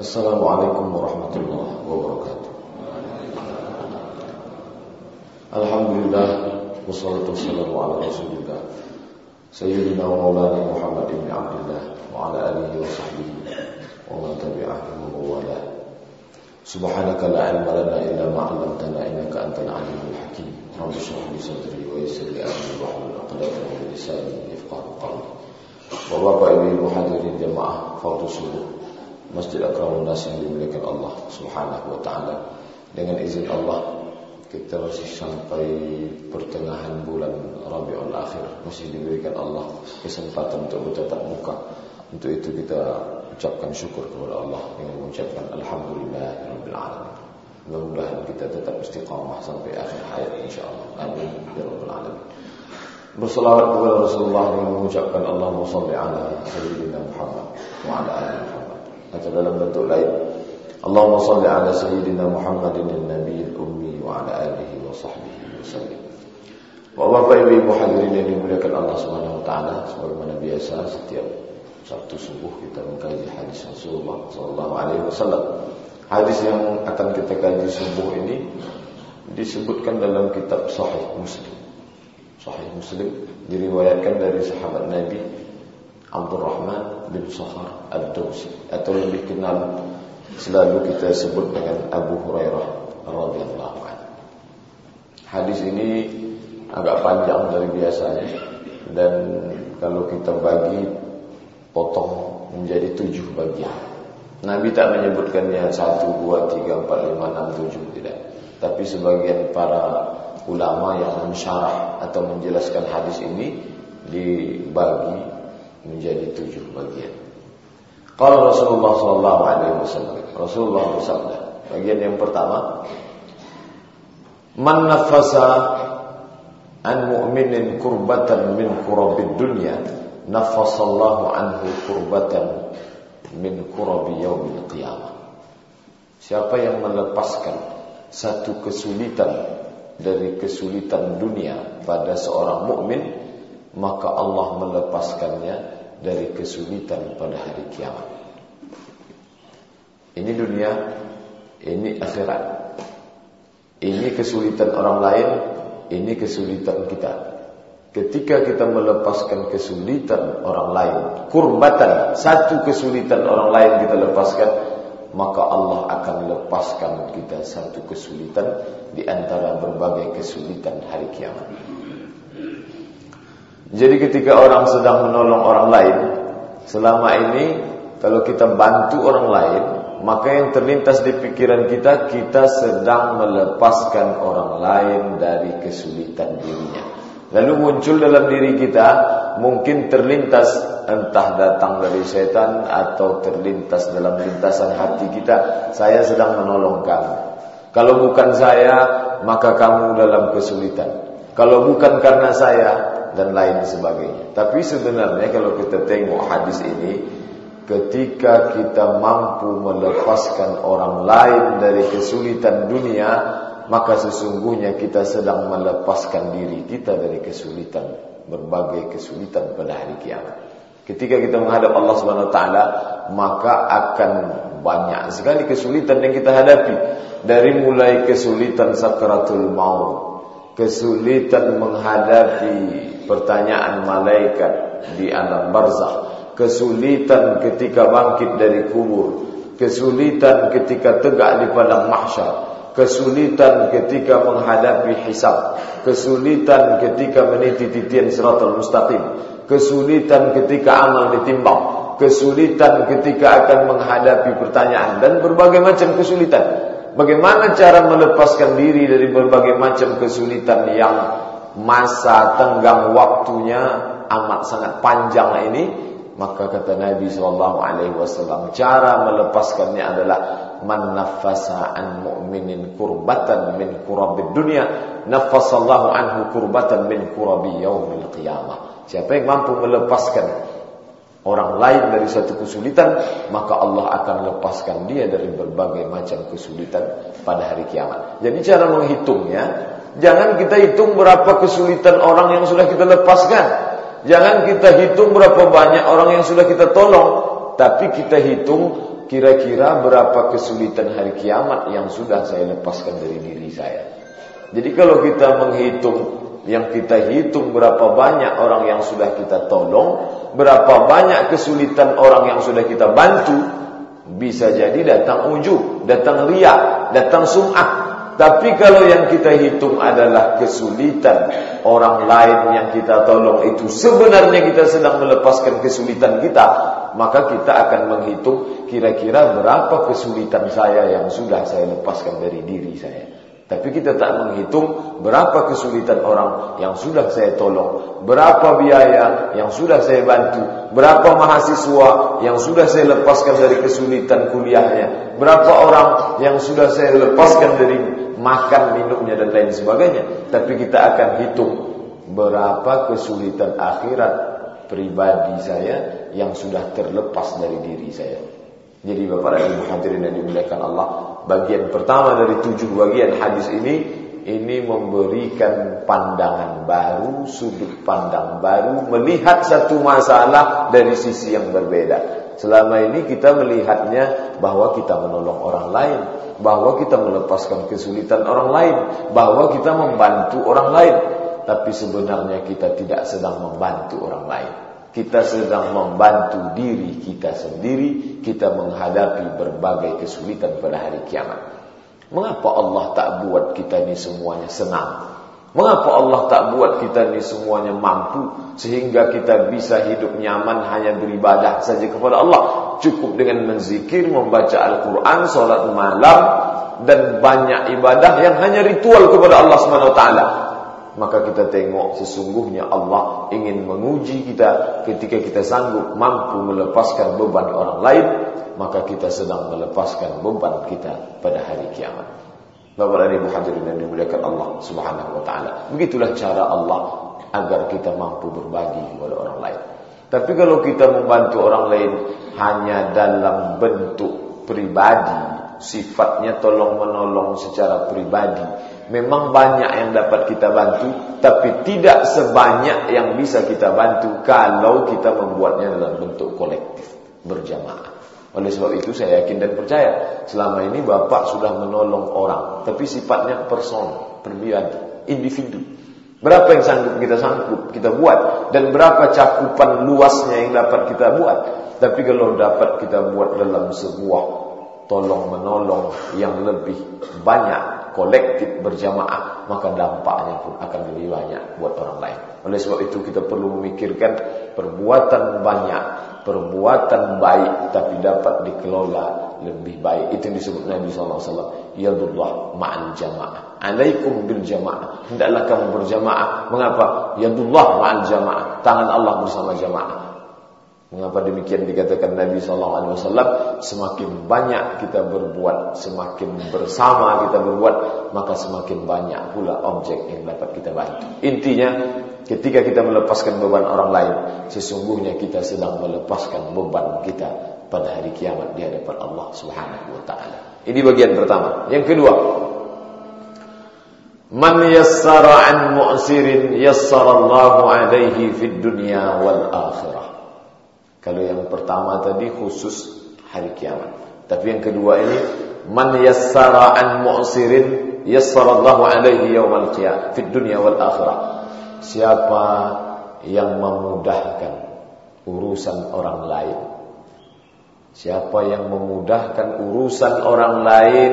Assalamualaikum warahmatullahi wabarakatuh. Alhamdulillah wassalatu wassalamu ala Rasulillah Sayyidina wa maulana Muhammad ibn Abdullah wa ala alihi wa sahbihi wa man tabi'ahum wa wala. Subhanaka la ilma lana illa ma 'allamtana innaka antal alimul hakim. Rabbi shrah li sadri wa yassir li amri wa hlul 'uqdatam min lisani yafqahu qawli. Bapak Ibu hadirin jemaah fardu subuh Masjid Akramun Nas yang dimuliakan Allah Subhanahu wa taala. Dengan izin Allah kita masih sampai pertengahan bulan Rabiul Akhir masih diberikan Allah kesempatan untuk bertatap muka. Untuk itu kita ucapkan syukur kepada Allah dengan mengucapkan alhamdulillahirabbil alamin. Mudah-mudahan kita tetap istiqamah sampai akhir hayat insyaallah. Amin ya rabbal alamin. Kepada Rasulullah dengan mengucapkan Allahumma shalli ala sayyidina Muhammad wa ala atau dalam bentuk lain Allahumma salli ala sayyidina Muhammadin nabiyil ummi wa ala alihi wa sahbihi wasallam Bapak Ibu Ibu hadirin yang dimuliakan Allah Subhanahu wa taala sebagaimana biasa setiap Sabtu subuh kita mengkaji hadis Rasulullah sallallahu alaihi wasallam. Hadis yang akan kita kaji subuh ini disebutkan dalam kitab Sahih Muslim. Sahih Muslim diriwayatkan dari sahabat Nabi Abdurrahman bin Sakhar Ad-Dawsi atau lebih kenal selalu kita sebut dengan Abu Hurairah radhiyallahu anhu. Hadis ini agak panjang dari biasanya dan kalau kita bagi potong menjadi tujuh bagian. Nabi tak menyebutkannya satu, dua, tiga, empat, lima, enam, tujuh tidak. Tapi sebagian para ulama yang mensyarah atau menjelaskan hadis ini dibagi menjadi tujuh bagian. Kalau Rasulullah Sallallahu Alaihi Wasallam, Rasulullah bersabda, bagian yang pertama, man an mu'minin kurbatan min kurabid dunya, nafasallahu anhu kurbatan min kurabi yaumil qiyamah. Siapa yang melepaskan satu kesulitan dari kesulitan dunia pada seorang mukmin maka Allah melepaskannya dari kesulitan pada hari kiamat. Ini dunia, ini akhirat. Ini kesulitan orang lain, ini kesulitan kita. Ketika kita melepaskan kesulitan orang lain, kurbatan, satu kesulitan orang lain kita lepaskan, maka Allah akan lepaskan kita satu kesulitan di antara berbagai kesulitan hari kiamat. Jadi ketika orang sedang menolong orang lain, selama ini kalau kita bantu orang lain, maka yang terlintas di pikiran kita, kita sedang melepaskan orang lain dari kesulitan dirinya. Lalu muncul dalam diri kita, mungkin terlintas entah datang dari setan atau terlintas dalam lintasan hati kita, saya sedang menolong kamu. Kalau bukan saya, maka kamu dalam kesulitan. Kalau bukan karena saya, dan lain sebagainya. Tapi sebenarnya kalau kita tengok hadis ini, ketika kita mampu melepaskan orang lain dari kesulitan dunia, maka sesungguhnya kita sedang melepaskan diri kita dari kesulitan, berbagai kesulitan pada hari kiamat. Ketika kita menghadap Allah Subhanahu wa taala, maka akan banyak sekali kesulitan yang kita hadapi. Dari mulai kesulitan sakaratul maut, kesulitan menghadapi pertanyaan malaikat di alam barzah, kesulitan ketika bangkit dari kubur, kesulitan ketika tegak di padang mahsyar, kesulitan ketika menghadapi hisab, kesulitan ketika meniti titian siratal mustaqim, kesulitan ketika amal ditimbang, kesulitan ketika akan menghadapi pertanyaan dan berbagai macam kesulitan. Bagaimana cara melepaskan diri dari berbagai macam kesulitan yang masa tenggang waktunya amat sangat panjang ini? Maka kata Nabi sallallahu alaihi wasallam cara melepaskannya adalah man nafasa an mu'minin kurbatan min kurabid dunya nafasallahu anhu kurbatan min kurabi yaumil qiyamah. Siapa yang mampu melepaskan orang lain dari satu kesulitan maka Allah akan lepaskan dia dari berbagai macam kesulitan pada hari kiamat jadi cara menghitungnya Jangan kita hitung berapa kesulitan orang yang sudah kita lepaskan. Jangan kita hitung berapa banyak orang yang sudah kita tolong. Tapi kita hitung kira-kira berapa kesulitan hari kiamat yang sudah saya lepaskan dari diri saya. Jadi kalau kita menghitung yang kita hitung berapa banyak orang yang sudah kita tolong, berapa banyak kesulitan orang yang sudah kita bantu, bisa jadi datang ujub, datang riak, datang sum'ah, tapi kalau yang kita hitung adalah kesulitan orang lain yang kita tolong itu sebenarnya kita sedang melepaskan kesulitan kita, maka kita akan menghitung kira-kira berapa kesulitan saya yang sudah saya lepaskan dari diri saya. Tapi kita tak menghitung berapa kesulitan orang yang sudah saya tolong, berapa biaya yang sudah saya bantu, berapa mahasiswa yang sudah saya lepaskan dari kesulitan kuliahnya, berapa orang yang sudah saya lepaskan dari makan minumnya dan lain sebagainya. Tapi kita akan hitung berapa kesulitan akhirat pribadi saya yang sudah terlepas dari diri saya. Jadi Bapak dan Ibu hadirin yang dimuliakan Allah, bagian pertama dari tujuh bagian hadis ini ini memberikan pandangan baru, sudut pandang baru, melihat satu masalah dari sisi yang berbeda. Selama ini kita melihatnya bahwa kita menolong orang lain, bahwa kita melepaskan kesulitan orang lain, bahwa kita membantu orang lain. Tapi sebenarnya kita tidak sedang membantu orang lain. Kita sedang membantu diri kita sendiri, kita menghadapi berbagai kesulitan pada hari kiamat. Mengapa Allah tak buat kita ini semuanya senang? Mengapa Allah tak buat kita ini semuanya mampu sehingga kita bisa hidup nyaman hanya beribadah saja kepada Allah? Cukup dengan menzikir, membaca Al-Quran, solat malam dan banyak ibadah yang hanya ritual kepada Allah SWT. Maka kita tengok sesungguhnya Allah ingin menguji kita ketika kita sanggup mampu melepaskan beban orang lain, maka kita sedang melepaskan beban kita pada hari kiamat. Bapak dan Ibu hadirin yang dimuliakan Allah Subhanahu wa taala. Begitulah cara Allah agar kita mampu berbagi kepada orang lain. Tapi kalau kita membantu orang lain hanya dalam bentuk pribadi, sifatnya tolong menolong secara pribadi, memang banyak yang dapat kita bantu, tapi tidak sebanyak yang bisa kita bantu kalau kita membuatnya dalam bentuk kolektif, berjamaah. Oleh sebab itu saya yakin dan percaya selama ini Bapak sudah menolong orang, tapi sifatnya personal, pribadi, individu. Berapa yang sanggup kita sanggup kita buat dan berapa cakupan luasnya yang dapat kita buat. Tapi kalau dapat kita buat dalam sebuah tolong menolong yang lebih banyak kolektif berjamaah, maka dampaknya pun akan lebih banyak buat orang lain. Oleh sebab itu kita perlu memikirkan perbuatan banyak perbuatan baik tapi dapat dikelola lebih baik. Itu yang disebut Nabi SAW. Yadullah ma'al jama'ah. Alaikum bil jama'ah. Hendaklah kamu berjamaah. Mengapa? Yadullah ma'al jama'ah. Tangan Allah bersama jamaah. Mengapa demikian dikatakan Nabi SAW Semakin banyak kita berbuat Semakin bersama kita berbuat Maka semakin banyak pula objek yang dapat kita bantu. Intinya ketika kita melepaskan beban orang lain Sesungguhnya kita sedang melepaskan beban kita Pada hari kiamat di hadapan Allah Subhanahu wa ta'ala. Ini bagian pertama. Yang kedua Man yassara an mu'sirin Yassarallahu alaihi fid dunya wal akhirah kalau yang pertama tadi khusus hari kiamat. Tapi yang kedua ini man yassara an mu'sirin yassarallahu alaihi yaumal qiyamah fid dunya wal akhirah. Siapa yang memudahkan urusan orang lain Siapa yang memudahkan urusan orang lain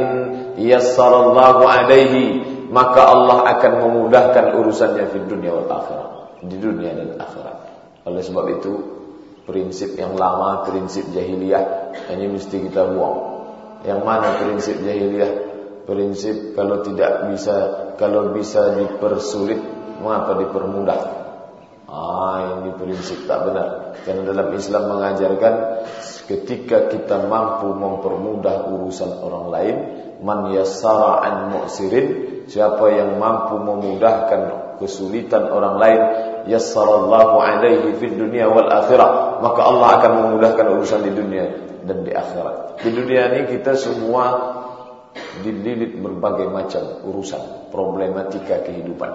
yassarallahu alaihi maka Allah akan memudahkan urusannya di dunia wal akhirah di dunia dan akhirat. Oleh sebab itu prinsip yang lama, prinsip jahiliyah ini mesti kita buang. Yang mana prinsip jahiliyah? Prinsip kalau tidak bisa kalau bisa dipersulit, mengapa dipermudah? Ah, ini prinsip tak benar. Karena dalam Islam mengajarkan ketika kita mampu mempermudah urusan orang lain, man yassara an mu'sirin, siapa yang mampu memudahkan kesulitan orang lain yassarallahu alaihi fid dunya wal akhirah maka Allah akan memudahkan urusan di dunia dan di akhirat. Di dunia ini kita semua dililit berbagai macam urusan problematika kehidupan.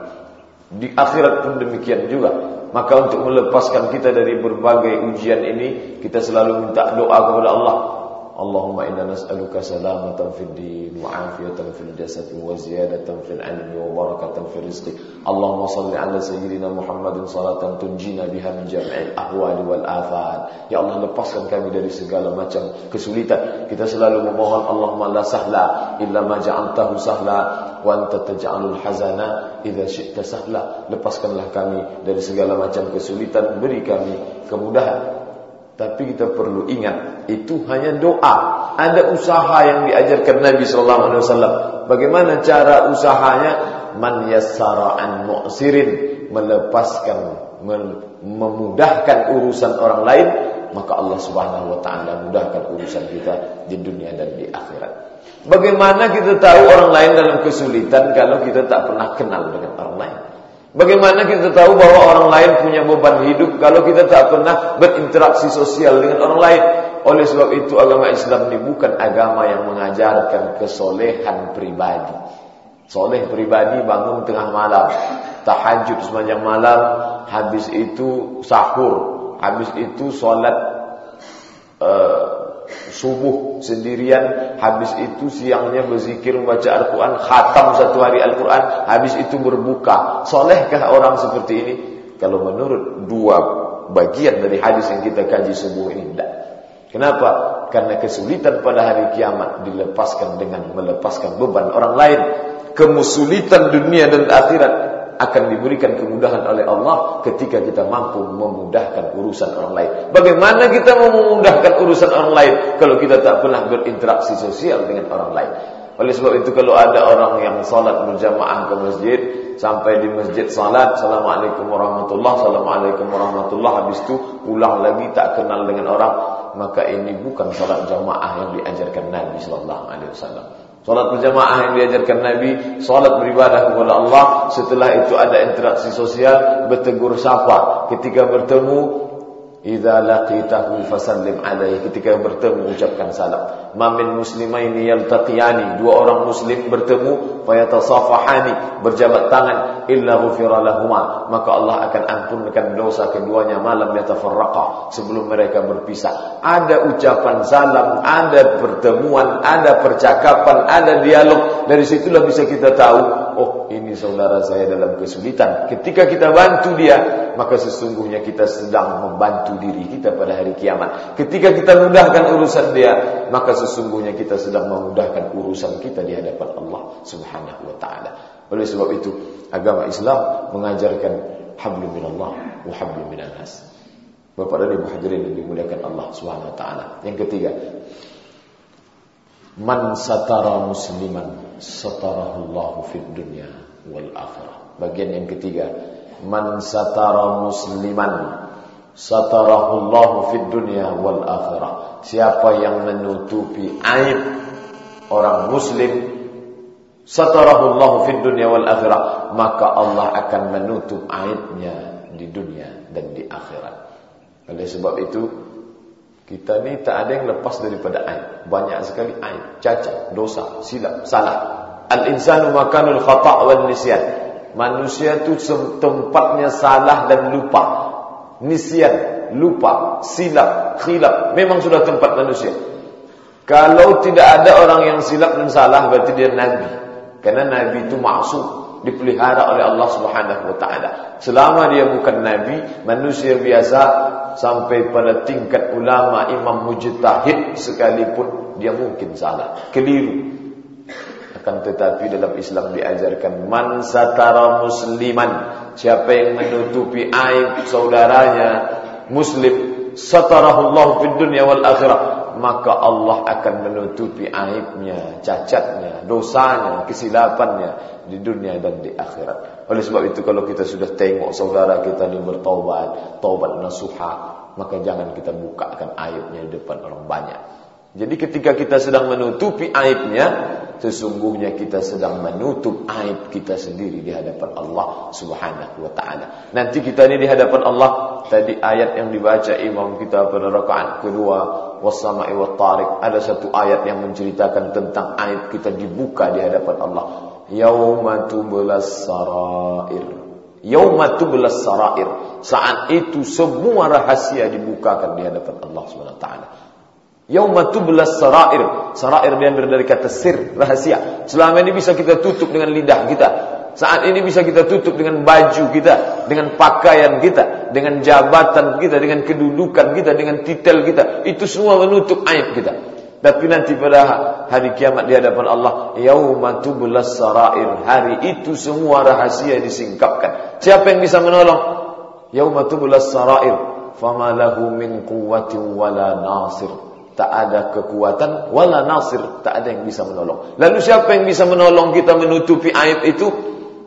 Di akhirat pun demikian juga. Maka untuk melepaskan kita dari berbagai ujian ini kita selalu minta doa kepada Allah Allahumma inna nas'aluka salamatan fid din wa afiyatan fil jasad wa ziyadatan fil ilmi wa barakatan fil rizq. Allahumma salli ala sayyidina Muhammadin salatan tunjina biha min jami'il ahwal wal afat. Ya Allah lepaskan kami dari segala macam kesulitan. Kita selalu memohon Allahumma la sahla illa ma ja'altahu sahla wa anta taj'alul hazana idza syi'ta sahla. Lepaskanlah kami dari segala macam kesulitan, beri kami kemudahan. Tapi kita perlu ingat itu hanya doa. Ada usaha yang diajarkan Nabi sallallahu alaihi wasallam. Bagaimana cara usahanya? Man yassara an mu'sirin, melepaskan memudahkan urusan orang lain, maka Allah Subhanahu wa taala mudahkan urusan kita di dunia dan di akhirat. Bagaimana kita tahu orang lain dalam kesulitan kalau kita tak pernah kenal dengan orang lain? Bagaimana kita tahu bahwa orang lain punya beban hidup kalau kita tak pernah berinteraksi sosial dengan orang lain? Oleh sebab itu agama Islam ini bukan agama yang mengajarkan kesolehan pribadi. Soleh pribadi bangun tengah malam, tahajud sepanjang malam, habis itu sahur, habis itu solat uh, subuh sendirian, habis itu siangnya berzikir membaca Al-Quran, khatam satu hari Al-Quran, habis itu berbuka. Solehkah orang seperti ini? Kalau menurut dua bagian dari hadis yang kita kaji subuh ini, tidak. Kenapa? Karena kesulitan pada hari kiamat dilepaskan dengan melepaskan beban orang lain. Kemusulitan dunia dan akhirat akan diberikan kemudahan oleh Allah ketika kita mampu memudahkan urusan orang lain. Bagaimana kita memudahkan urusan orang lain kalau kita tak pernah berinteraksi sosial dengan orang lain? Oleh sebab itu kalau ada orang yang salat berjamaah ke masjid sampai di masjid salat assalamualaikum warahmatullahi assalamualaikum warahmatullahi habis itu pulang lagi tak kenal dengan orang maka ini bukan salat jamaah yang diajarkan Nabi sallallahu alaihi wasallam. Salat berjamaah yang diajarkan Nabi, salat beribadah kepada Allah, setelah itu ada interaksi sosial, bertegur sapa. Ketika bertemu, Idza laqitahu fasallim alaihi ketika bertemu ucapkan salam. Ma min muslimaini yaltaqiyani dua orang muslim bertemu fayatasafahani berjabat tangan illa ghufira lahumma maka Allah akan ampunkan dosa keduanya malam yatafarraqa sebelum mereka berpisah. Ada ucapan salam, ada pertemuan, ada percakapan, ada dialog. Dari situlah bisa kita tahu, oh ini saudara saya dalam kesulitan. Ketika kita bantu dia, maka sesungguhnya kita sedang membantu diri kita pada hari kiamat. Ketika kita mudahkan urusan dia, maka sesungguhnya kita sedang memudahkan urusan kita di hadapan Allah Subhanahu wa taala. Oleh sebab itu, agama Islam mengajarkan hablum minallah wa hablum minan nas. Bapak dan Ibu hadirin yang dimuliakan Allah Subhanahu wa taala. Yang ketiga, man satara musliman satarahu Allah fid dunya wal akhirah. Bagian yang ketiga, man satara musliman satarahullahu fid dunya wal akhirah siapa yang menutupi aib orang muslim satarahullahu fid dunya wal akhirah maka Allah akan menutup aibnya di dunia dan di akhirat oleh sebab itu kita ni tak ada yang lepas daripada aib banyak sekali aib cacat dosa silap salah al insanu makanul khata' wal nisyan Manusia itu tempatnya salah dan lupa. Nisyan, lupa, silap, khilaf. Memang sudah tempat manusia. Kalau tidak ada orang yang silap dan salah, berarti dia Nabi. Karena Nabi itu maksud. Dipelihara oleh Allah subhanahu wa ta'ala. Selama dia bukan Nabi, manusia biasa sampai pada tingkat ulama, imam mujtahid sekalipun, dia mungkin salah. Keliru. Akan tetapi dalam Islam diajarkan man satara musliman, siapa yang menutupi aib saudaranya muslim, satarahullah fid dunya wal akhirah, maka Allah akan menutupi aibnya, cacatnya, dosanya, kesilapannya di dunia dan di akhirat. Oleh sebab itu kalau kita sudah tengok saudara kita ini bertaubat, taubat nasuha, maka jangan kita bukakan aibnya di depan orang banyak. Jadi ketika kita sedang menutupi aibnya, sesungguhnya kita sedang menutup aib kita sendiri di hadapan Allah Subhanahu wa taala. Nanti kita ini di hadapan Allah, tadi ayat yang dibaca imam kita pada rakaat kedua, was-sama'i wat-tariq, ada satu ayat yang menceritakan tentang aib kita dibuka di hadapan Allah. Yauma sarair. Yauma sarair. Saat itu semua rahasia dibukakan di hadapan Allah Subhanahu wa taala. Yauma tublas sarair. Sarair diambil dari kata sir, rahasia. Selama ini bisa kita tutup dengan lidah kita. Saat ini bisa kita tutup dengan baju kita, dengan pakaian kita, dengan jabatan kita, dengan kedudukan kita, dengan titel kita. Itu semua menutup aib kita. Tapi nanti pada hari kiamat di hadapan Allah, yauma tublas sarair. Hari itu semua rahasia disingkapkan. Siapa yang bisa menolong? Yauma tublas sarair. Fama lahu min quwwatin wala nasir tak ada kekuatan wala nasir tak ada yang bisa menolong. Lalu siapa yang bisa menolong kita menutupi aib itu?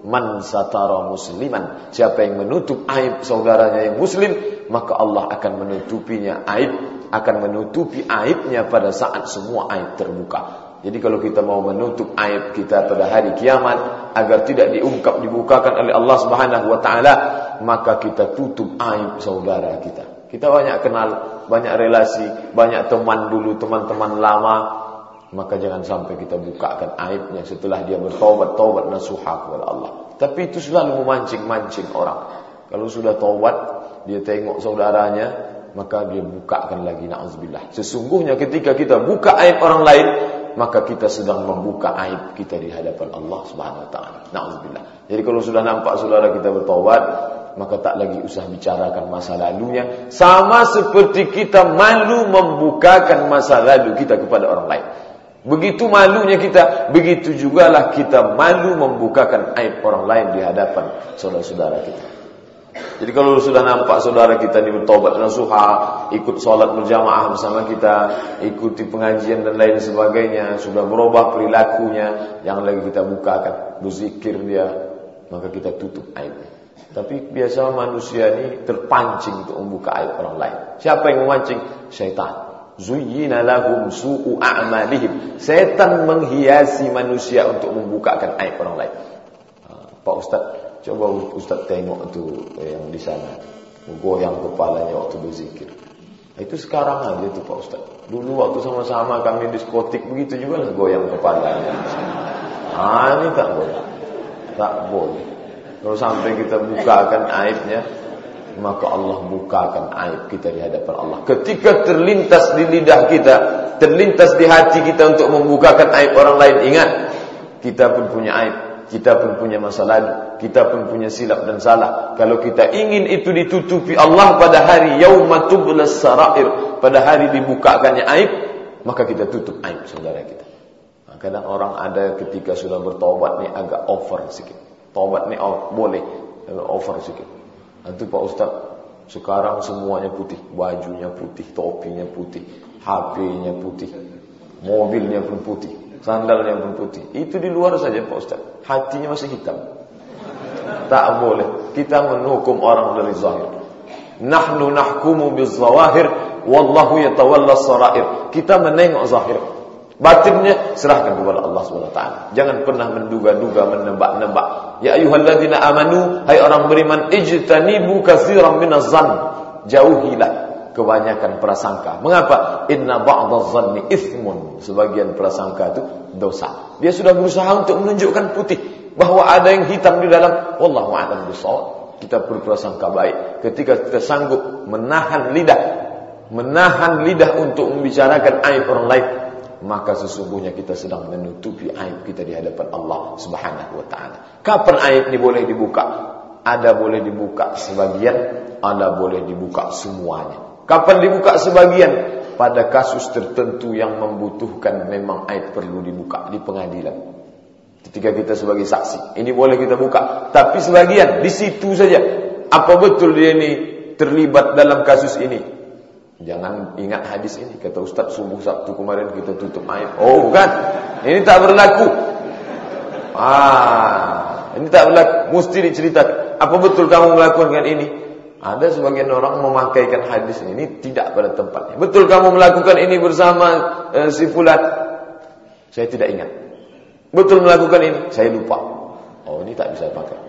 Man satara musliman. Siapa yang menutup aib saudaranya yang muslim maka Allah akan menutupinya aib akan menutupi aibnya pada saat semua aib terbuka. Jadi kalau kita mau menutup aib kita pada hari kiamat agar tidak diungkap dibukakan oleh Allah Subhanahu wa taala maka kita tutup aib saudara kita. Kita banyak kenal, banyak relasi, banyak teman dulu, teman-teman lama. Maka jangan sampai kita bukakan aibnya setelah dia bertobat, tobat nasuha kepada Allah. Tapi itu selalu memancing-mancing orang. Kalau sudah tobat, dia tengok saudaranya, maka dia bukakan lagi na'udzubillah. Sesungguhnya ketika kita buka aib orang lain, maka kita sedang membuka aib kita di hadapan Allah Subhanahu wa taala. Na'udzubillah. Jadi kalau sudah nampak saudara kita bertobat, maka tak lagi usah bicarakan masa lalunya. Sama seperti kita malu membukakan masa lalu kita kepada orang lain. Begitu malunya kita begitu jugalah kita malu membukakan aib orang lain di hadapan saudara-saudara kita. Jadi kalau sudah nampak saudara kita ini bertobat nasuha, ikut sholat berjamaah bersama kita, ikuti pengajian dan lain sebagainya, sudah berubah perilakunya, yang lagi kita bukakan, berzikir dia, maka kita tutup aibnya. Tapi biasa manusia ini terpancing untuk membuka aib orang lain. Siapa yang memancing? Syaitan. Zuyyina lahum su'u a'malihim. Setan menghiasi manusia untuk membukakan aib orang lain. Ha, Pak Ustaz, coba Ustaz tengok tu yang di sana. Goyang kepalanya waktu berzikir. Itu sekarang aja tu Pak Ustaz. Dulu waktu sama-sama kami diskotik begitu juga lah goyang kepalanya. Ah, ini tak boleh. Tak boleh. Kalau sampai kita bukakan aibnya, maka Allah bukakan aib kita di hadapan Allah. Ketika terlintas di lidah kita, terlintas di hati kita untuk membukakan aib orang lain, ingat, kita pun punya aib. Kita pun punya masa lalu, kita pun punya silap dan salah. Kalau kita ingin itu ditutupi Allah pada hari yaumatublas sarair, pada hari dibukakannya aib, maka kita tutup aib saudara kita. Kadang orang ada ketika sudah bertobat ni agak over sikit. Taubat ni oh, boleh over sikit. Itu Pak Ustaz, sekarang semuanya putih, bajunya putih, topinya putih, HP-nya putih, mobilnya pun putih, sandalnya pun putih. Itu di luar saja Pak Ustaz. Hatinya masih hitam. Tak boleh. Kita menghukum orang dari zahir. Nahnu nahkumu bizawahir wallahu yatawalla sarair. Kita menengok zahir. Batinnya serahkan kepada Allah SWT. Jangan pernah menduga-duga, menebak-nebak. Ya ayuhalladzina amanu, hai orang beriman, ijtanibu katsiran minaz zan. Jauhilah kebanyakan prasangka. Mengapa? Inna ba'dadz zanni ithmun. Sebagian prasangka itu dosa. Dia sudah berusaha untuk menunjukkan putih bahwa ada yang hitam di dalam. Wallahu a'lam bishawab. Kita berprasangka baik ketika kita sanggup menahan lidah, menahan lidah untuk membicarakan aib orang lain maka sesungguhnya kita sedang menutupi aib kita di hadapan Allah Subhanahu wa taala. Kapan aib ini boleh dibuka? Ada boleh dibuka sebagian, ada boleh dibuka semuanya. Kapan dibuka sebagian? Pada kasus tertentu yang membutuhkan memang aib perlu dibuka di pengadilan. Ketika kita sebagai saksi, ini boleh kita buka. Tapi sebagian di situ saja. Apa betul dia ini terlibat dalam kasus ini? Jangan ingat hadis ini kata Ustaz subuh Sabtu kemarin kita tutup aib. Oh bukan. Ini tak berlaku. Ah, ini tak berlaku. Mesti diceritakan. Apa betul kamu melakukan ini? Ada sebagian orang memakaikan hadis ini tidak pada tempatnya. Betul kamu melakukan ini bersama uh, si fulan? Saya tidak ingat. Betul melakukan ini? Saya lupa. Oh, ini tak bisa pakai.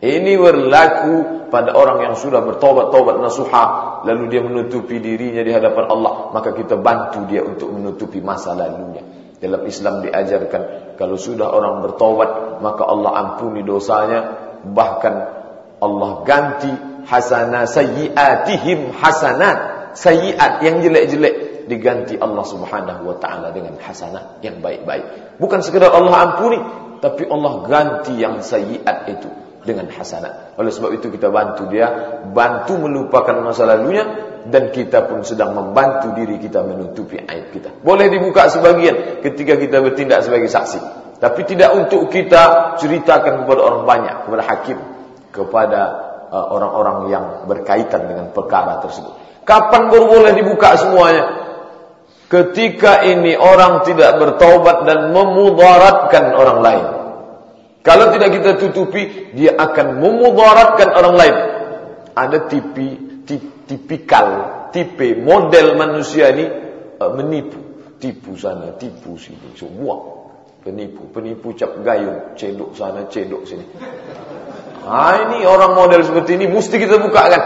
Ini berlaku pada orang yang sudah bertobat tobat nasuha lalu dia menutupi dirinya di hadapan Allah maka kita bantu dia untuk menutupi masa lalunya. Dalam Islam diajarkan kalau sudah orang bertobat maka Allah ampuni dosanya bahkan Allah ganti hasanah sayyiatihim hasanat sayyiat yang jelek-jelek diganti Allah Subhanahu wa taala dengan hasanah yang baik-baik. Bukan sekedar Allah ampuni, tapi Allah ganti yang sayyiat itu dengan hasanah. Oleh sebab itu kita bantu dia, bantu melupakan masa lalunya dan kita pun sedang membantu diri kita menutupi aib kita. Boleh dibuka sebagian ketika kita bertindak sebagai saksi, tapi tidak untuk kita ceritakan kepada orang banyak, kepada hakim, kepada uh, orang-orang uh, yang berkaitan dengan perkara tersebut. Kapan baru boleh dibuka semuanya? Ketika ini orang tidak bertaubat dan memudaratkan orang lain. Kalau tidak kita tutupi, dia akan memudaratkan orang lain. Ada tipi, tipikal, tipe, model manusia ini uh, menipu. Tipu sana, tipu sini, semua. Penipu, penipu cap gayung, cedok sana, cedok sini. Ah ini orang model seperti ini mesti kita bukakan.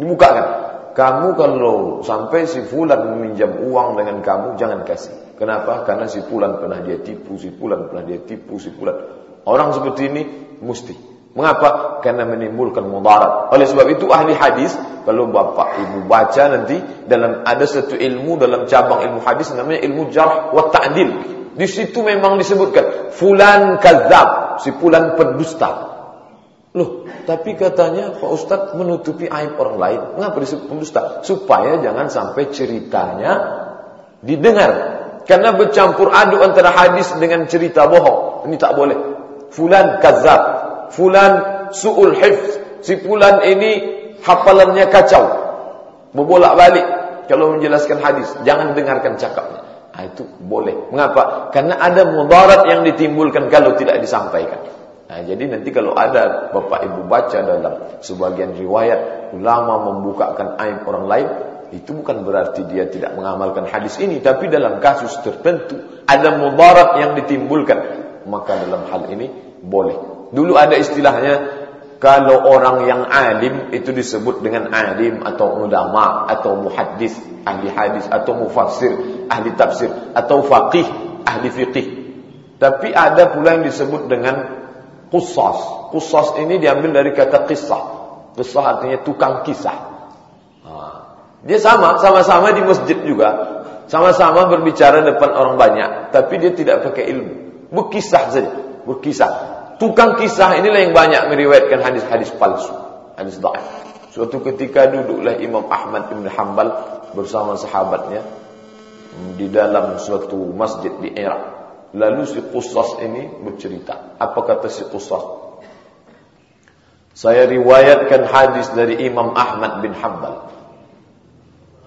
Dibukakan. Kamu kalau sampai si Fulan meminjam uang dengan kamu, jangan kasih. Kenapa? Karena si Fulan pernah dia tipu, si Fulan pernah dia tipu, si Fulan. Orang seperti ini mesti. Mengapa? Karena menimbulkan mudarat. Oleh sebab itu ahli hadis, kalau bapak ibu baca nanti dalam ada satu ilmu dalam cabang ilmu hadis namanya ilmu jarh wa ta'dil. Di situ memang disebutkan fulan kadzab, si fulan pendusta. Loh, tapi katanya Pak Ustadz menutupi aib orang lain. Mengapa disebut pendusta? Supaya jangan sampai ceritanya didengar. Karena bercampur aduk antara hadis dengan cerita bohong. Ini tak boleh. Fulan kazab. Fulan su'ul hifz. Si fulan ini hafalannya kacau. Berbolak balik. Kalau menjelaskan hadis. Jangan dengarkan cakapnya. Nah, itu boleh. Mengapa? Karena ada mudarat yang ditimbulkan kalau tidak disampaikan. Nah, jadi nanti kalau ada Bapak Ibu baca dalam sebagian riwayat ulama membukakan aib orang lain, itu bukan berarti dia tidak mengamalkan hadis ini, tapi dalam kasus tertentu ada mudarat yang ditimbulkan, maka dalam hal ini boleh. Dulu ada istilahnya kalau orang yang alim itu disebut dengan alim atau ulama atau muhaddis, ahli hadis atau mufassir, ahli tafsir atau faqih, ahli fiqih. Tapi ada pula yang disebut dengan Qusas. Qusas ini diambil dari kata kisah. Kisah artinya tukang kisah. Ha. Dia sama, sama-sama di masjid juga. Sama-sama berbicara depan orang banyak. Tapi dia tidak pakai ilmu. Berkisah saja. Berkisah. Tukang kisah inilah yang banyak meriwayatkan hadis-hadis palsu. Hadis da'if. Suatu ketika duduklah Imam Ahmad bin Hanbal bersama sahabatnya di dalam suatu masjid di Irak. Lalu si Qusas ini bercerita. Apa kata si Qusas? Saya riwayatkan hadis dari Imam Ahmad bin Hanbal.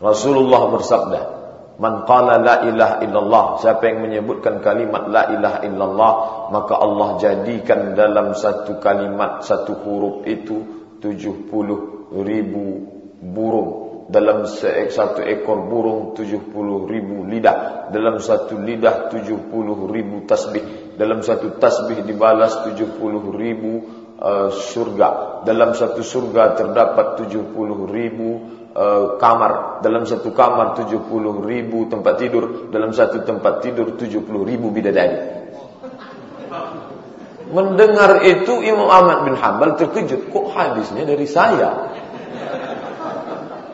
Rasulullah bersabda, "Man qala la ilaha illallah," siapa yang menyebutkan kalimat la ilaha illallah, maka Allah jadikan dalam satu kalimat satu huruf itu 70 ribu burung. Dalam satu ekor burung 70 ribu lidah. Dalam satu lidah 70 ribu tasbih. Dalam satu tasbih dibalas 70 ribu uh, surga. Dalam satu surga terdapat 70 ribu uh, kamar dalam satu kamar 70 ribu tempat tidur dalam satu tempat tidur 70 ribu bidadari mendengar itu Imam Ahmad bin Hanbal terkejut kok hadisnya dari saya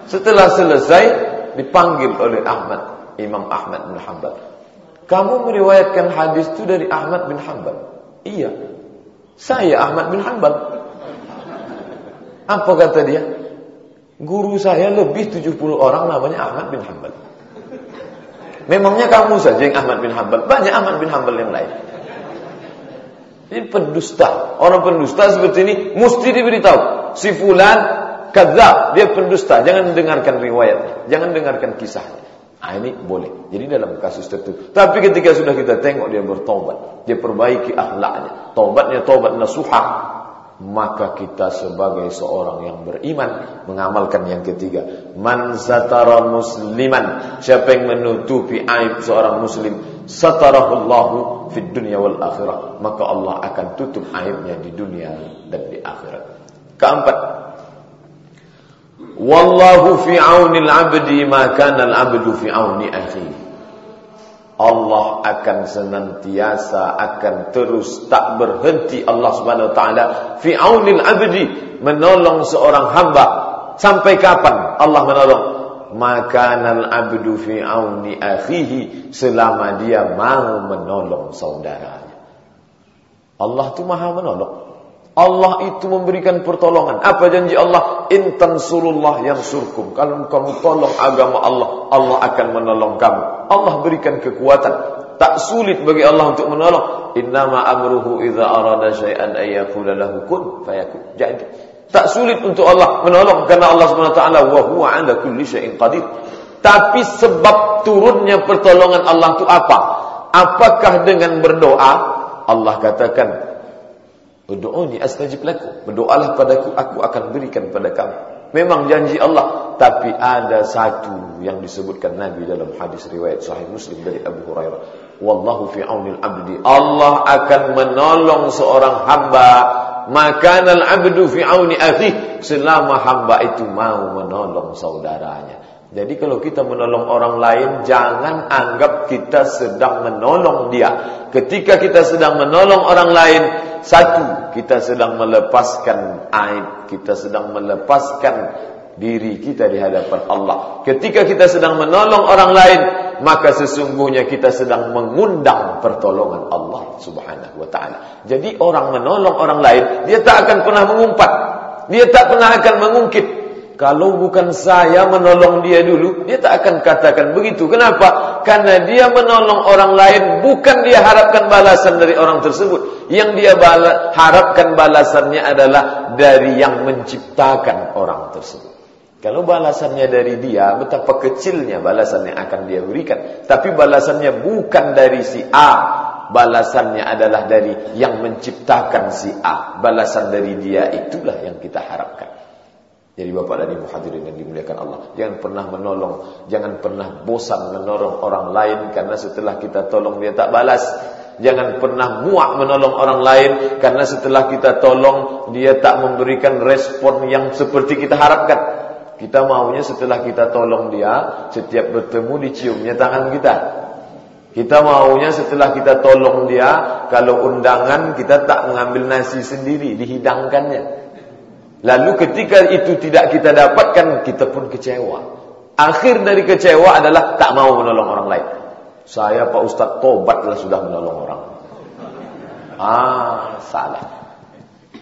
setelah selesai dipanggil oleh Ahmad, Imam Ahmad bin Hanbal. Kamu meriwayatkan hadis itu dari Ahmad bin Hanbal? Iya. Saya Ahmad bin Hanbal. Apa kata dia? Guru saya lebih 70 orang namanya Ahmad bin Hanbal. Memangnya kamu saja yang Ahmad bin Hanbal? Banyak Ahmad bin Hanbal yang lain. Ini pendusta. Orang pendusta seperti ini mesti diberitahu. Si fulan kadzab, dia pendusta. Jangan dengarkan riwayat, jangan dengarkan kisah. Ah ini boleh. Jadi dalam kasus tertentu. Tapi ketika sudah kita tengok dia bertobat, dia perbaiki akhlaknya, tobatnya tobat nasuha, maka kita sebagai seorang yang beriman mengamalkan yang ketiga. Man satara musliman, siapa yang menutupi aib seorang muslim, satarahullahu fid dunya wal akhirah, maka Allah akan tutup aibnya di dunia dan di akhirat. Keempat, Wallahu fi aunil abdi ma kana al-abdu fi auni akhi. Allah akan senantiasa akan terus tak berhenti Allah Subhanahu wa taala fi aunil abdi menolong seorang hamba sampai kapan Allah menolong makanal abdu fi auni akhihi selama dia mau menolong saudaranya. Allah itu maha menolong. Allah itu memberikan pertolongan. Apa janji Allah? Intan surullah yang surkum. Kalau kamu tolong agama Allah, Allah akan menolong kamu. Allah berikan kekuatan. Tak sulit bagi Allah untuk menolong. Innama amruhu idza arada syai'an ayyakula lahu kun fayakun. Jadi tak sulit untuk Allah menolong karena Allah taala wa huwa 'ala kulli syai'in qadir. Tapi sebab turunnya pertolongan Allah itu apa? Apakah dengan berdoa? Allah katakan, "Ud'uni astajib lakum." Berdoalah padaku, aku akan berikan pada kamu. Memang janji Allah, tapi ada satu yang disebutkan Nabi dalam hadis riwayat Sahih Muslim dari Abu Hurairah. Wallahu fi aunil abdi. Allah akan menolong seorang hamba makanal abdu fi auni akhi selama hamba itu mau menolong saudaranya. Jadi kalau kita menolong orang lain jangan anggap kita sedang menolong dia. Ketika kita sedang menolong orang lain satu, kita sedang melepaskan aib, kita sedang melepaskan diri kita di hadapan Allah. Ketika kita sedang menolong orang lain, maka sesungguhnya kita sedang mengundang pertolongan Allah Subhanahu wa taala. Jadi orang menolong orang lain, dia tak akan pernah mengumpat. Dia tak pernah akan mengungkit. Kalau bukan saya menolong dia dulu, dia tak akan katakan begitu. Kenapa? Karena dia menolong orang lain, bukan dia harapkan balasan dari orang tersebut. Yang dia bala harapkan balasannya adalah dari yang menciptakan orang tersebut. Kalau balasannya dari dia, betapa kecilnya balasan yang akan dia berikan. Tapi balasannya bukan dari si A. Balasannya adalah dari yang menciptakan si A. Balasan dari dia itulah yang kita harapkan. Jadi Bapak dan Ibu hadirin yang dimuliakan Allah, jangan pernah menolong, jangan pernah bosan menolong orang lain karena setelah kita tolong dia tak balas. Jangan pernah muak menolong orang lain karena setelah kita tolong dia tak memberikan respon yang seperti kita harapkan. Kita maunya setelah kita tolong dia, setiap bertemu diciumnya tangan kita. Kita maunya setelah kita tolong dia, kalau undangan kita tak mengambil nasi sendiri, dihidangkannya. Lalu ketika itu tidak kita dapatkan, kita pun kecewa. Akhir dari kecewa adalah tak mau menolong orang lain. Saya Pak Ustaz tobatlah sudah menolong orang. Ah, salah.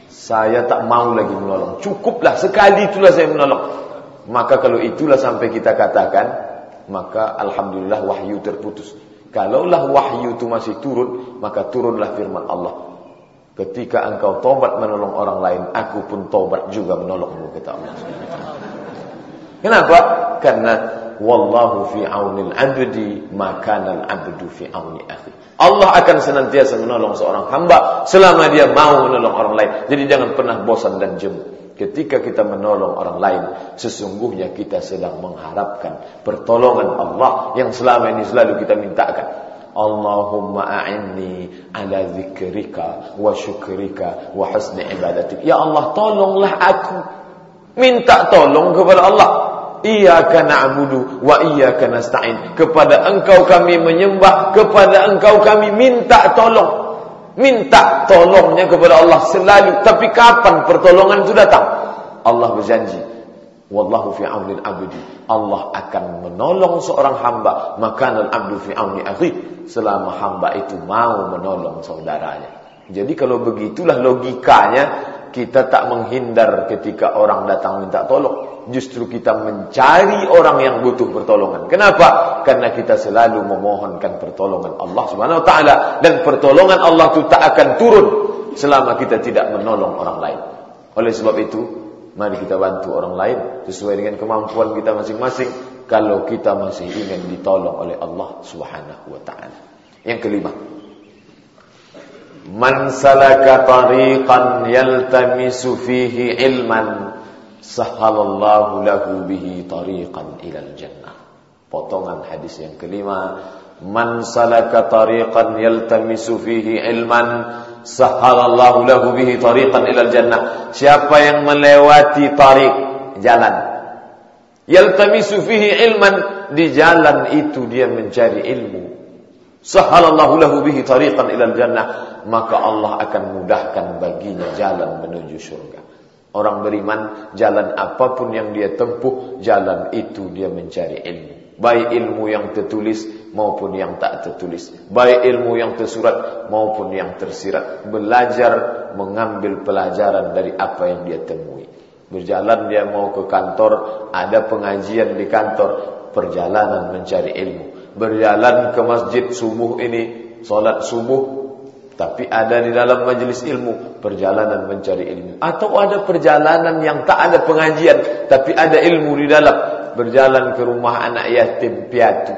Saya tak mau lagi menolong. Cukuplah sekali itulah saya menolong. Maka kalau itulah sampai kita katakan, maka alhamdulillah wahyu terputus. Kalaulah wahyu itu masih turun, maka turunlah firman Allah. Ketika engkau tobat menolong orang lain, aku pun tobat juga menolongmu kata Allah. Kenapa? Karena wallahu fi aunil abdi maka abdu fi auni akhi. Allah akan senantiasa menolong seorang hamba selama dia mau menolong orang lain. Jadi jangan pernah bosan dan jemu. Ketika kita menolong orang lain, sesungguhnya kita sedang mengharapkan pertolongan Allah yang selama ini selalu kita mintakan. Allahumma a'inni ala zikrika wa syukrika wa husni ibadatik. Ya Allah, tolonglah aku. Minta tolong kepada Allah. Iyyaka na'budu wa iyyaka nasta'in. Kepada Engkau kami menyembah, kepada Engkau kami minta tolong. Minta tolongnya kepada Allah selalu. Tapi kapan pertolongan itu datang? Allah berjanji Wallahu fi aunil abdi. Allah akan menolong seorang hamba. Makanal abdu fi auni akhi. Selama hamba itu mau menolong saudaranya. Jadi kalau begitulah logikanya, kita tak menghindar ketika orang datang minta tolong. Justru kita mencari orang yang butuh pertolongan. Kenapa? Karena kita selalu memohonkan pertolongan Allah Subhanahu wa taala dan pertolongan Allah itu tak akan turun selama kita tidak menolong orang lain. Oleh sebab itu, Mari kita bantu orang lain sesuai dengan kemampuan kita masing-masing kalau kita masih ingin ditolong oleh Allah Subhanahu wa taala. Yang kelima, Man salaka tariqan yaltamisu fihi ilman sahalallahu lahu bihi tariqan ilal jannah. Potongan hadis yang kelima, Man salaka tariqan yaltamisu fihi ilman Sahalallahu lahu bihi tariqan jannah. Siapa yang melewati tarik jalan. Yaltamisu fihi ilman di jalan itu dia mencari ilmu. Sahalallahu lahu bihi tariqan ilal jannah, maka Allah akan mudahkan baginya jalan menuju surga. Orang beriman, jalan apa pun yang dia tempuh, jalan itu dia mencari ilmu. Baik ilmu yang tertulis maupun yang tak tertulis. Baik ilmu yang tersurat maupun yang tersirat. Belajar mengambil pelajaran dari apa yang dia temui. Berjalan dia mau ke kantor, ada pengajian di kantor, perjalanan mencari ilmu. Berjalan ke masjid subuh ini, solat subuh, tapi ada di dalam majelis ilmu perjalanan mencari ilmu atau ada perjalanan yang tak ada pengajian tapi ada ilmu di dalam berjalan ke rumah anak yatim piatu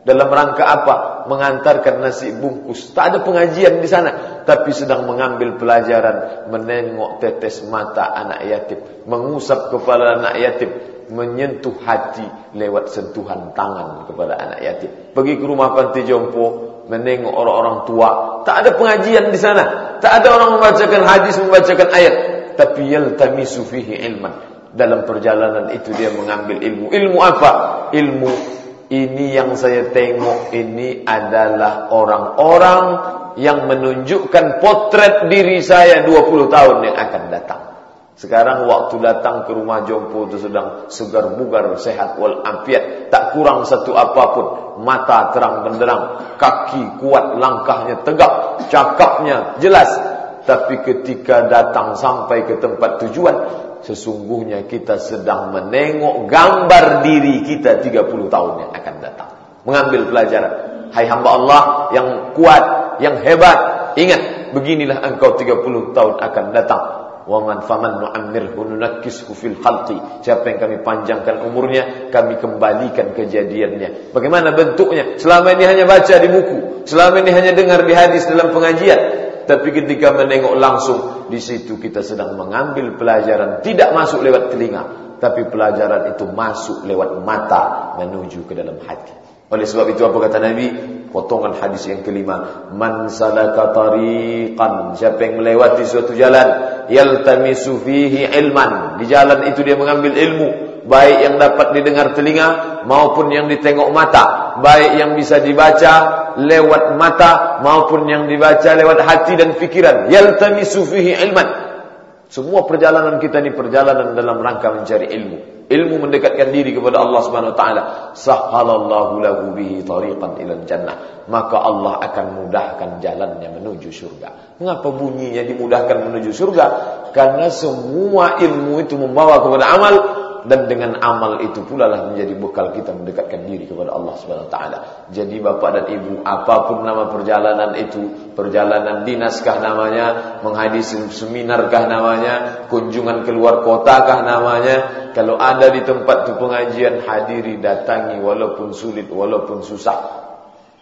dalam rangka apa mengantarkan nasi bungkus tak ada pengajian di sana tapi sedang mengambil pelajaran menengok tetes mata anak yatim mengusap kepala anak yatim menyentuh hati lewat sentuhan tangan kepada anak yatim pergi ke rumah panti jompo menengok orang-orang tua. Tak ada pengajian di sana. Tak ada orang membacakan hadis, membacakan ayat. Tapi yaltamisu fihi ilman. Dalam perjalanan itu dia mengambil ilmu. Ilmu apa? Ilmu ini yang saya tengok ini adalah orang-orang yang menunjukkan potret diri saya 20 tahun yang akan datang. Sekarang waktu datang ke rumah jompo itu sedang segar bugar, sehat wal afiat, tak kurang satu apapun. Mata terang benderang, kaki kuat, langkahnya tegak, cakapnya jelas. Tapi ketika datang sampai ke tempat tujuan, sesungguhnya kita sedang menengok gambar diri kita 30 tahun yang akan datang. Mengambil pelajaran. Hai hamba Allah yang kuat, yang hebat, ingat beginilah engkau 30 tahun akan datang. Wa man faman nu'ammirhu nunakkishu fil khalqi. Siapa yang kami panjangkan umurnya kami kembalikan kejadiannya. Bagaimana bentuknya? Selama ini hanya baca di buku. Selama ini hanya dengar di hadis dalam pengajian tapi ketika menengok langsung di situ kita sedang mengambil pelajaran tidak masuk lewat telinga tapi pelajaran itu masuk lewat mata menuju ke dalam hati. Oleh sebab itu apa kata Nabi? Potongan hadis yang kelima man salaka tariqan siapa yang melewati suatu jalan yaltamisu fihi ilman di jalan itu dia mengambil ilmu baik yang dapat didengar telinga maupun yang ditengok mata baik yang bisa dibaca lewat mata maupun yang dibaca lewat hati dan pikiran yaltamisu fihi ilman. Semua perjalanan kita ini perjalanan dalam rangka mencari ilmu. Ilmu mendekatkan diri kepada Allah Subhanahu wa taala. Sahhalallahu lahu bihi tariqan ila jannah. Maka Allah akan mudahkan jalannya menuju surga mengapa bunyinya dimudahkan menuju surga karena semua ilmu itu membawa kepada amal dan dengan amal itu pula lah menjadi bekal kita mendekatkan diri kepada Allah Subhanahu wa taala. Jadi bapak dan ibu, apapun nama perjalanan itu, perjalanan dinaskah namanya, menghadiri seminarkah namanya, kunjungan keluar kotakah namanya, kalau ada di tempat itu pengajian hadiri datangi walaupun sulit walaupun susah.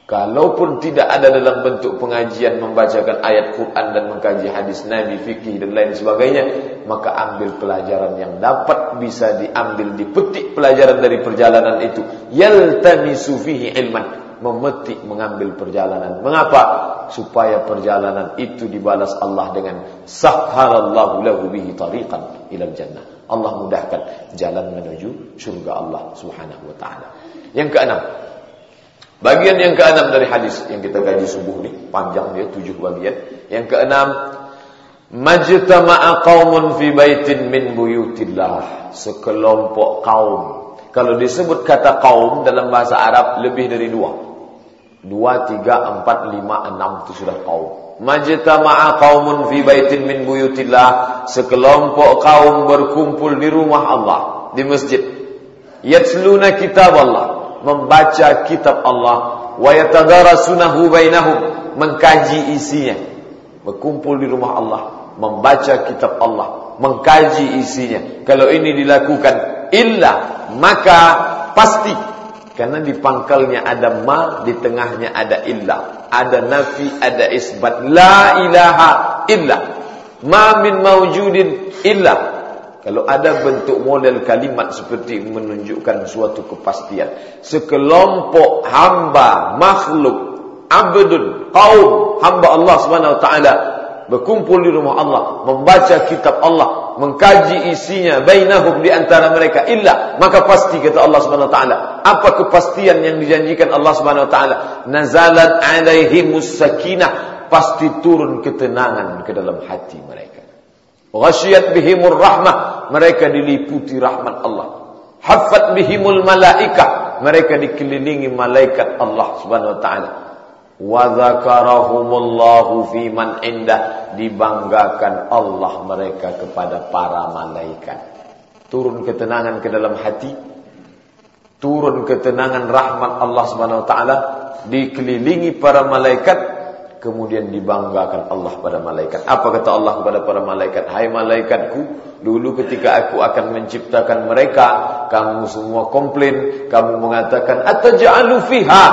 Kalaupun tidak ada dalam bentuk pengajian membacakan ayat Quran dan mengkaji hadis Nabi, fikih dan lain sebagainya, maka ambil pelajaran yang dapat bisa diambil, dipetik pelajaran dari perjalanan itu. Yaltamisu fihi ilman, memetik mengambil perjalanan. Mengapa? Supaya perjalanan itu dibalas Allah dengan sahhalallahu lahu bihi tariqan jannah. Allah mudahkan jalan menuju surga Allah Subhanahu wa taala. Yang keenam, Bagian yang keenam dari hadis yang kita kaji subuh ini panjang dia tujuh bagian. Yang keenam, majtama'a qaumun fi baitin min buyutillah. Sekelompok kaum. Kalau disebut kata kaum dalam bahasa Arab lebih dari dua. Dua, tiga, empat, lima, enam itu sudah kaum. Majtama'a qaumun fi baitin min buyutillah. Sekelompok kaum berkumpul di rumah Allah, di masjid. Yatsluna kitab Allah membaca kitab Allah. Wa yatadarasunahu bainahum. Mengkaji isinya. Berkumpul di rumah Allah. Membaca kitab Allah. Mengkaji isinya. Kalau ini dilakukan illa maka pasti. Karena di pangkalnya ada ma di tengahnya ada illa. Ada nafi ada isbat. La ilaha illa. Ma min mawjudin illa kalau ada bentuk model kalimat seperti menunjukkan suatu kepastian. Sekelompok hamba, makhluk, abdun, kaum, hamba Allah Taala berkumpul di rumah Allah, membaca kitab Allah, mengkaji isinya, bainahum di antara mereka illa, maka pasti kata Allah Subhanahu Wa Taala. Apa kepastian yang dijanjikan Allah Subhanahu Wa Taala? Nazalat alaihimus sakinah, pasti turun ketenangan ke dalam hati mereka. Ghasyiyat bihimur rahmah, mereka diliputi rahmat Allah. Haffat bihimul malaika, mereka dikelilingi malaikat Allah Subhanahu wa taala. Wa dzakarahumullahu fi man indah, dibanggakan Allah mereka kepada para malaikat. Turun ketenangan ke dalam hati, turun ketenangan rahmat Allah Subhanahu wa taala dikelilingi para malaikat kemudian dibanggakan Allah pada malaikat. Apa kata Allah kepada para malaikat? Hai malaikatku, dulu ketika aku akan menciptakan mereka, kamu semua komplain, kamu mengatakan ataj'alu fiha?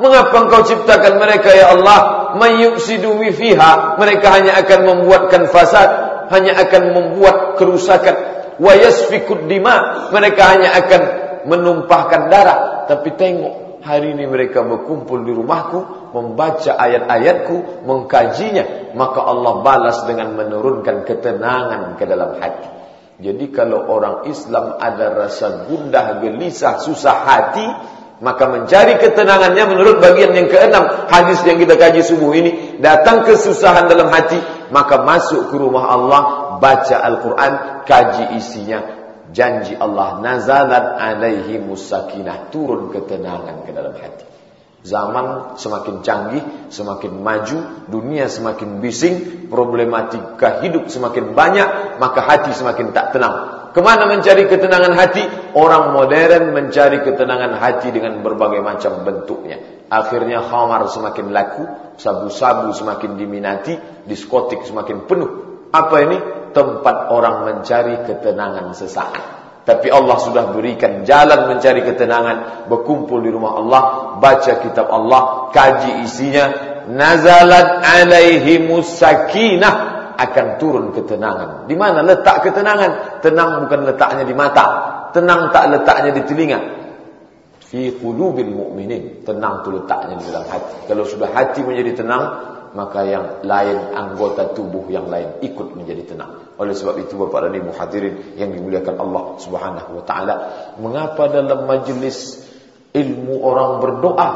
Mengapa engkau ciptakan mereka ya Allah? Mayyufsidu fiha. Mereka hanya akan membuatkan fasad, hanya akan membuat kerusakan. Wa yasfikud dima. Mereka hanya akan menumpahkan darah. Tapi tengok hari ini mereka berkumpul di rumahku, membaca ayat-ayatku, mengkajinya, maka Allah balas dengan menurunkan ketenangan ke dalam hati. Jadi kalau orang Islam ada rasa gundah, gelisah, susah hati, maka mencari ketenangannya menurut bagian yang keenam hadis yang kita kaji subuh ini datang kesusahan dalam hati maka masuk ke rumah Allah baca Al-Quran kaji isinya janji Allah nazalat alaihi musakinah turun ketenangan ke dalam hati zaman semakin canggih semakin maju dunia semakin bising problematika hidup semakin banyak maka hati semakin tak tenang. Ke mana mencari ketenangan hati? Orang modern mencari ketenangan hati dengan berbagai macam bentuknya. Akhirnya khamar semakin laku sabu-sabu semakin diminati diskotik semakin penuh. Apa ini? Tempat orang mencari ketenangan sesaat. Tapi Allah sudah berikan jalan mencari ketenangan, berkumpul di rumah Allah, baca kitab Allah, kaji isinya, nazalat alaihi musakinah akan turun ketenangan. Di mana letak ketenangan? Tenang bukan letaknya di mata, tenang tak letaknya di telinga. Fi qulubil mu'minin, tenang tu letaknya di dalam hati. Kalau sudah hati menjadi tenang, maka yang lain anggota tubuh yang lain ikut menjadi tenang. Oleh sebab itu Bapak dan Ibu hadirin yang dimuliakan Allah Subhanahu wa taala, mengapa dalam majlis ilmu orang berdoa?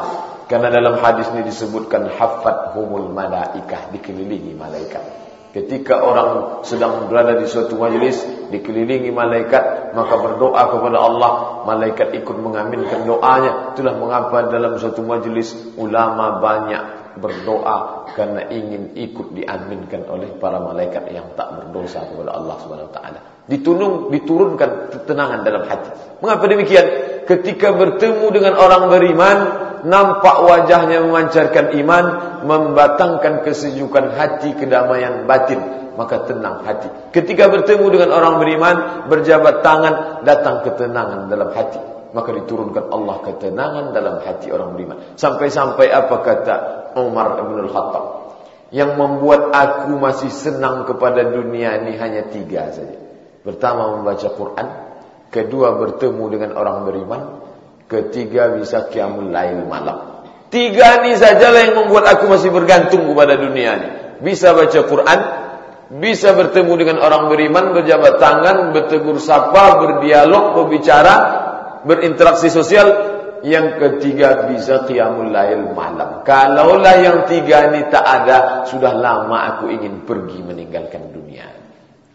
Karena dalam hadis ini disebutkan hafat humul malaikah dikelilingi malaikat. Ketika orang sedang berada di suatu majlis dikelilingi malaikat maka berdoa kepada Allah malaikat ikut mengaminkan doanya itulah mengapa dalam suatu majlis ulama banyak berdoa karena ingin ikut diaminkan oleh para malaikat yang tak berdosa kepada Allah Subhanahu taala. Ditunung diturunkan ketenangan dalam hati. Mengapa demikian? Ketika bertemu dengan orang beriman, nampak wajahnya memancarkan iman, membatangkan kesejukan hati, kedamaian batin, maka tenang hati. Ketika bertemu dengan orang beriman, berjabat tangan, datang ketenangan dalam hati maka diturunkan Allah ketenangan dalam hati orang beriman. Sampai-sampai apa kata Umar bin Al-Khattab? Yang membuat aku masih senang kepada dunia ini hanya tiga saja. Pertama membaca Quran, kedua bertemu dengan orang beriman, ketiga bisa kiamul lail malam. Tiga ini sajalah yang membuat aku masih bergantung kepada dunia ini. Bisa baca Quran, bisa bertemu dengan orang beriman, berjabat tangan, bertegur sapa, berdialog, berbicara, berinteraksi sosial. Yang ketiga bisa qiyamul lail malam. Kalaulah yang tiga ini tak ada, sudah lama aku ingin pergi meninggalkan dunia.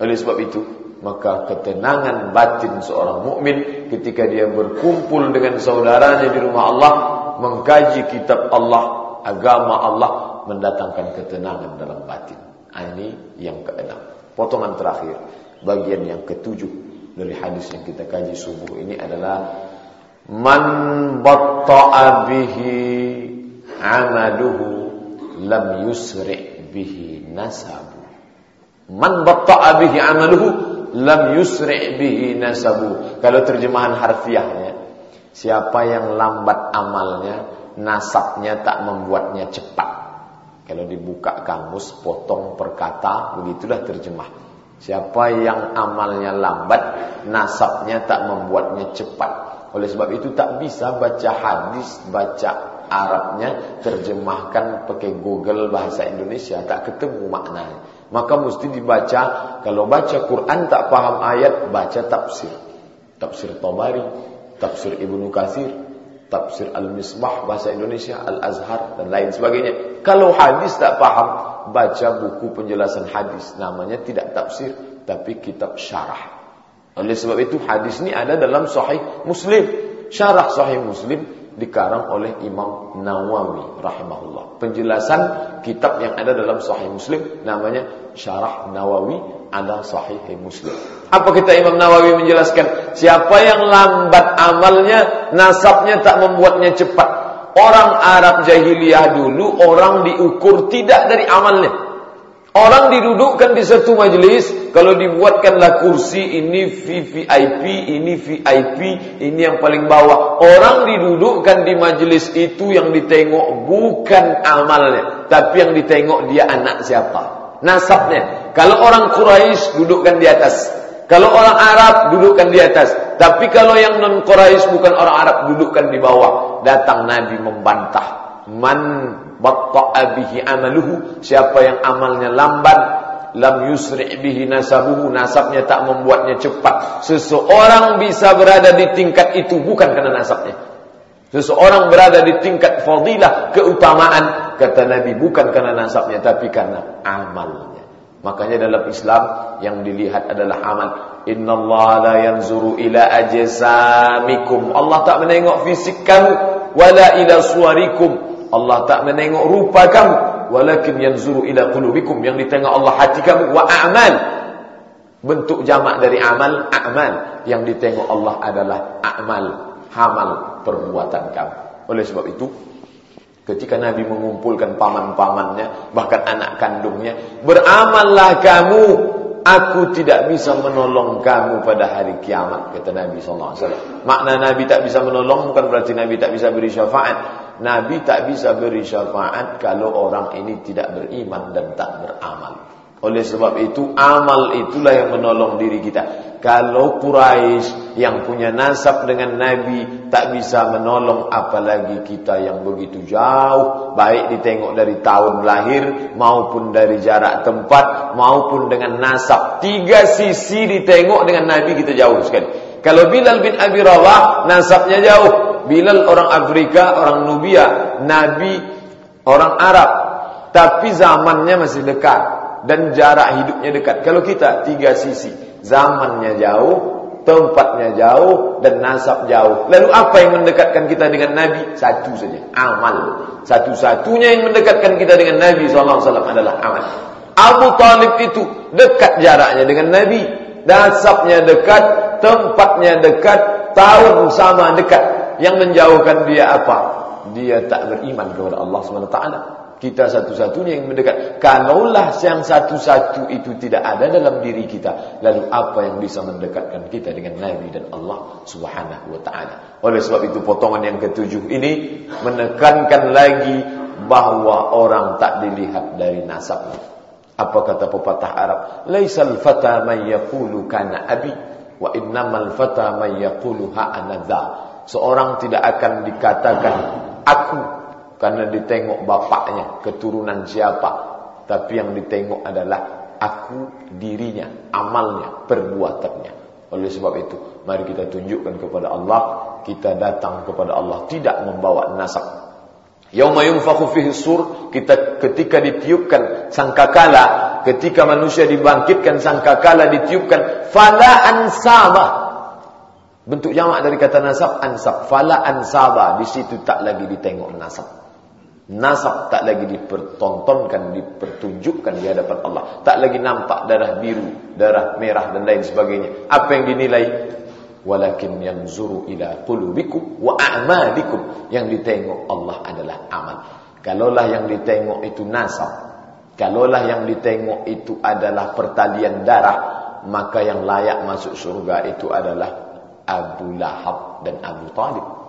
Oleh sebab itu, maka ketenangan batin seorang mukmin ketika dia berkumpul dengan saudaranya di rumah Allah, mengkaji kitab Allah, agama Allah, mendatangkan ketenangan dalam batin. Ini yang keenam. Potongan terakhir, bagian yang ketujuh dari hadis yang kita kaji subuh ini adalah man batta'a bihi amaluhu lam yusri bihi nasabu. Man batta'a bihi amaluhu lam yusri bihi nasabu. Kalau terjemahan harfiahnya siapa yang lambat amalnya nasabnya tak membuatnya cepat. Kalau dibuka kamus potong perkata begitulah terjemah Siapa yang amalnya lambat, nasabnya tak membuatnya cepat. Oleh sebab itu tak bisa baca hadis, baca Arabnya, terjemahkan pakai Google bahasa Indonesia, tak ketemu maknanya. Maka mesti dibaca, kalau baca Quran tak paham ayat, baca tafsir. Tafsir Tabari, tafsir Ibnu Katsir, tafsir Al-Misbah bahasa Indonesia, Al-Azhar dan lain sebagainya. Kalau hadis tak paham, baca buku penjelasan hadis. Namanya tidak tafsir, tapi kitab syarah. Oleh sebab itu hadis ini ada dalam Sahih Muslim. Syarah Sahih Muslim dikarang oleh Imam Nawawi rahimahullah. Penjelasan kitab yang ada dalam Sahih Muslim namanya Syarah Nawawi ala Sahih Muslim. Apa kita Imam Nawawi menjelaskan? Siapa yang lambat amalnya, nasabnya tak membuatnya cepat. Orang Arab jahiliyah dulu orang diukur tidak dari amalnya. Orang didudukkan di satu majelis, kalau dibuatkanlah kursi ini VIP, ini VIP, ini yang paling bawah. Orang didudukkan di majelis itu yang ditengok bukan amalnya, tapi yang ditengok dia anak siapa, nasabnya. Kalau orang Quraisy dudukkan di atas, kalau orang Arab dudukkan di atas, tapi kalau yang non Quraisy bukan orang Arab dudukkan di bawah. Datang Nabi membantah, man batta'a amaluhu. Siapa yang amalnya lamban lam yusri' bihi nasabuhu. Nasabnya tak membuatnya cepat. Seseorang bisa berada di tingkat itu bukan karena nasabnya. Seseorang berada di tingkat fadilah keutamaan. Kata Nabi bukan karena nasabnya tapi karena amalnya makanya dalam Islam yang dilihat adalah amal innallaha la yanzuru ila ajsamikum. Allah tak menengok fisik kamu wala ila suwarikum Allah tak menengok rupa kamu walakin yanzuru ila qulubikum. Yang ditengok Allah hati kamu wa a'mal. Bentuk jamak dari amal a'mal. Yang ditengok Allah adalah a'mal hamal perbuatan kamu. Oleh sebab itu ketika Nabi mengumpulkan paman-pamannya bahkan anak kandungnya beramallah kamu Aku tidak bisa menolong kamu pada hari kiamat kata Nabi wasallam. Makna Nabi tak bisa menolong bukan berarti Nabi tak bisa beri syafaat. Nabi tak bisa beri syafaat kalau orang ini tidak beriman dan tak beramal. Oleh sebab itu amal itulah yang menolong diri kita. Kalau Quraisy yang punya nasab dengan Nabi tak bisa menolong apalagi kita yang begitu jauh baik ditengok dari tahun lahir maupun dari jarak tempat maupun dengan nasab. Tiga sisi ditengok dengan Nabi kita jauh sekali. Kalau Bilal bin Abi Rawah nasabnya jauh. Bilal orang Afrika, orang Nubia, Nabi orang Arab. Tapi zamannya masih dekat dan jarak hidupnya dekat. Kalau kita tiga sisi, zamannya jauh, tempatnya jauh dan nasab jauh. Lalu apa yang mendekatkan kita dengan Nabi? Satu saja, amal. Satu-satunya yang mendekatkan kita dengan Nabi SAW adalah amal. Abu Talib itu dekat jaraknya dengan Nabi. Nasabnya dekat, tempatnya dekat, tahun sama dekat. Yang menjauhkan dia apa? Dia tak beriman kepada Allah SWT. Kita satu-satunya yang mendekat. Kalaulah yang satu-satu itu tidak ada dalam diri kita, lalu apa yang bisa mendekatkan kita dengan Nabi dan Allah Subhanahu wa taala. Oleh sebab itu potongan yang ketujuh ini menekankan lagi bahwa orang tak dilihat dari nasabnya. Apa kata pepatah Arab? Laisal fata man yaqulu kana abi wa innamal fata yaqulu ha Seorang tidak akan dikatakan aku karena ditengok bapaknya, keturunan siapa. Tapi yang ditengok adalah aku dirinya, amalnya, perbuatannya. Oleh sebab itu, mari kita tunjukkan kepada Allah, kita datang kepada Allah tidak membawa nasab. Yauma yunfakhu fihi sur, kita ketika ditiupkan sangkakala, ketika manusia dibangkitkan sangkakala ditiupkan fala ansaba. Bentuk jamak dari kata nasab ansab, fala ansaba, di situ tak lagi ditengok nasab. Nasab tak lagi dipertontonkan, dipertunjukkan di hadapan Allah. Tak lagi nampak darah biru, darah merah dan lain sebagainya. Apa yang dinilai? Walakin yanzuru ila qulubikum wa a'malikum. Yang ditengok Allah adalah amal. Kalaulah yang ditengok itu nasab. Kalaulah yang ditengok itu adalah pertalian darah. Maka yang layak masuk surga itu adalah Abu Lahab dan Abu Talib.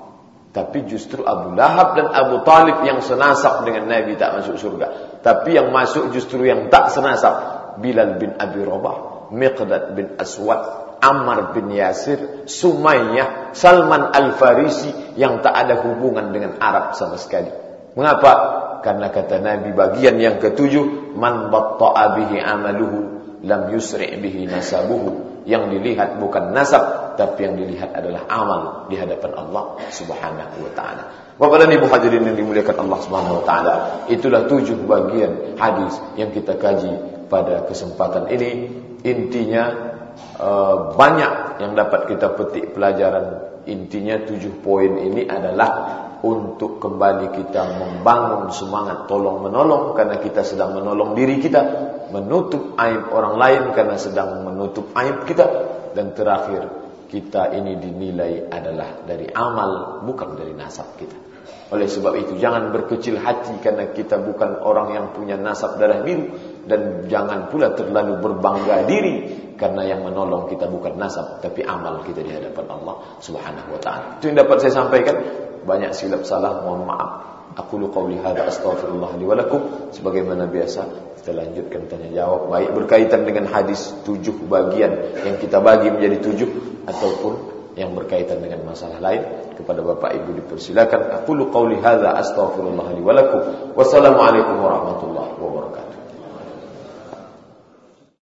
Tapi justru Abu Lahab dan Abu Talib yang senasab dengan Nabi tak masuk surga. Tapi yang masuk justru yang tak senasab. Bilal bin Abi Rabah, Miqdad bin Aswad, Ammar bin Yasir, Sumayyah, Salman Al-Farisi yang tak ada hubungan dengan Arab sama sekali. Mengapa? Karena kata Nabi bagian yang ketujuh, Man batta'a bihi amaluhu, lam yusri' bihi nasabuhu. Yang dilihat bukan nasab tapi yang dilihat adalah amal di hadapan Allah Subhanahu wa taala. Bapak dan Ibu hadirin yang dimuliakan Allah Subhanahu wa taala, itulah tujuh bagian hadis yang kita kaji pada kesempatan ini. Intinya eh, banyak yang dapat kita petik pelajaran. Intinya tujuh poin ini adalah untuk kembali kita membangun semangat tolong menolong karena kita sedang menolong diri kita, menutup aib orang lain karena sedang menutup aib kita dan terakhir kita ini dinilai adalah dari amal bukan dari nasab kita. Oleh sebab itu jangan berkecil hati karena kita bukan orang yang punya nasab darah biru dan jangan pula terlalu berbangga diri karena yang menolong kita bukan nasab tapi amal kita di hadapan Allah Subhanahu wa taala. Itu yang dapat saya sampaikan banyak silap salah, mohon maaf. Aku lu qauli hadza astaghfirullah li wa lakum sebagaimana biasa kita lanjutkan tanya jawab baik berkaitan dengan hadis tujuh bagian yang kita bagi menjadi tujuh ataupun yang berkaitan dengan masalah lain kepada Bapak Ibu dipersilakan. Aku lu qauli hadza astaghfirullah li wa lakum. Wassalamu alaikum warahmatullahi wabarakatuh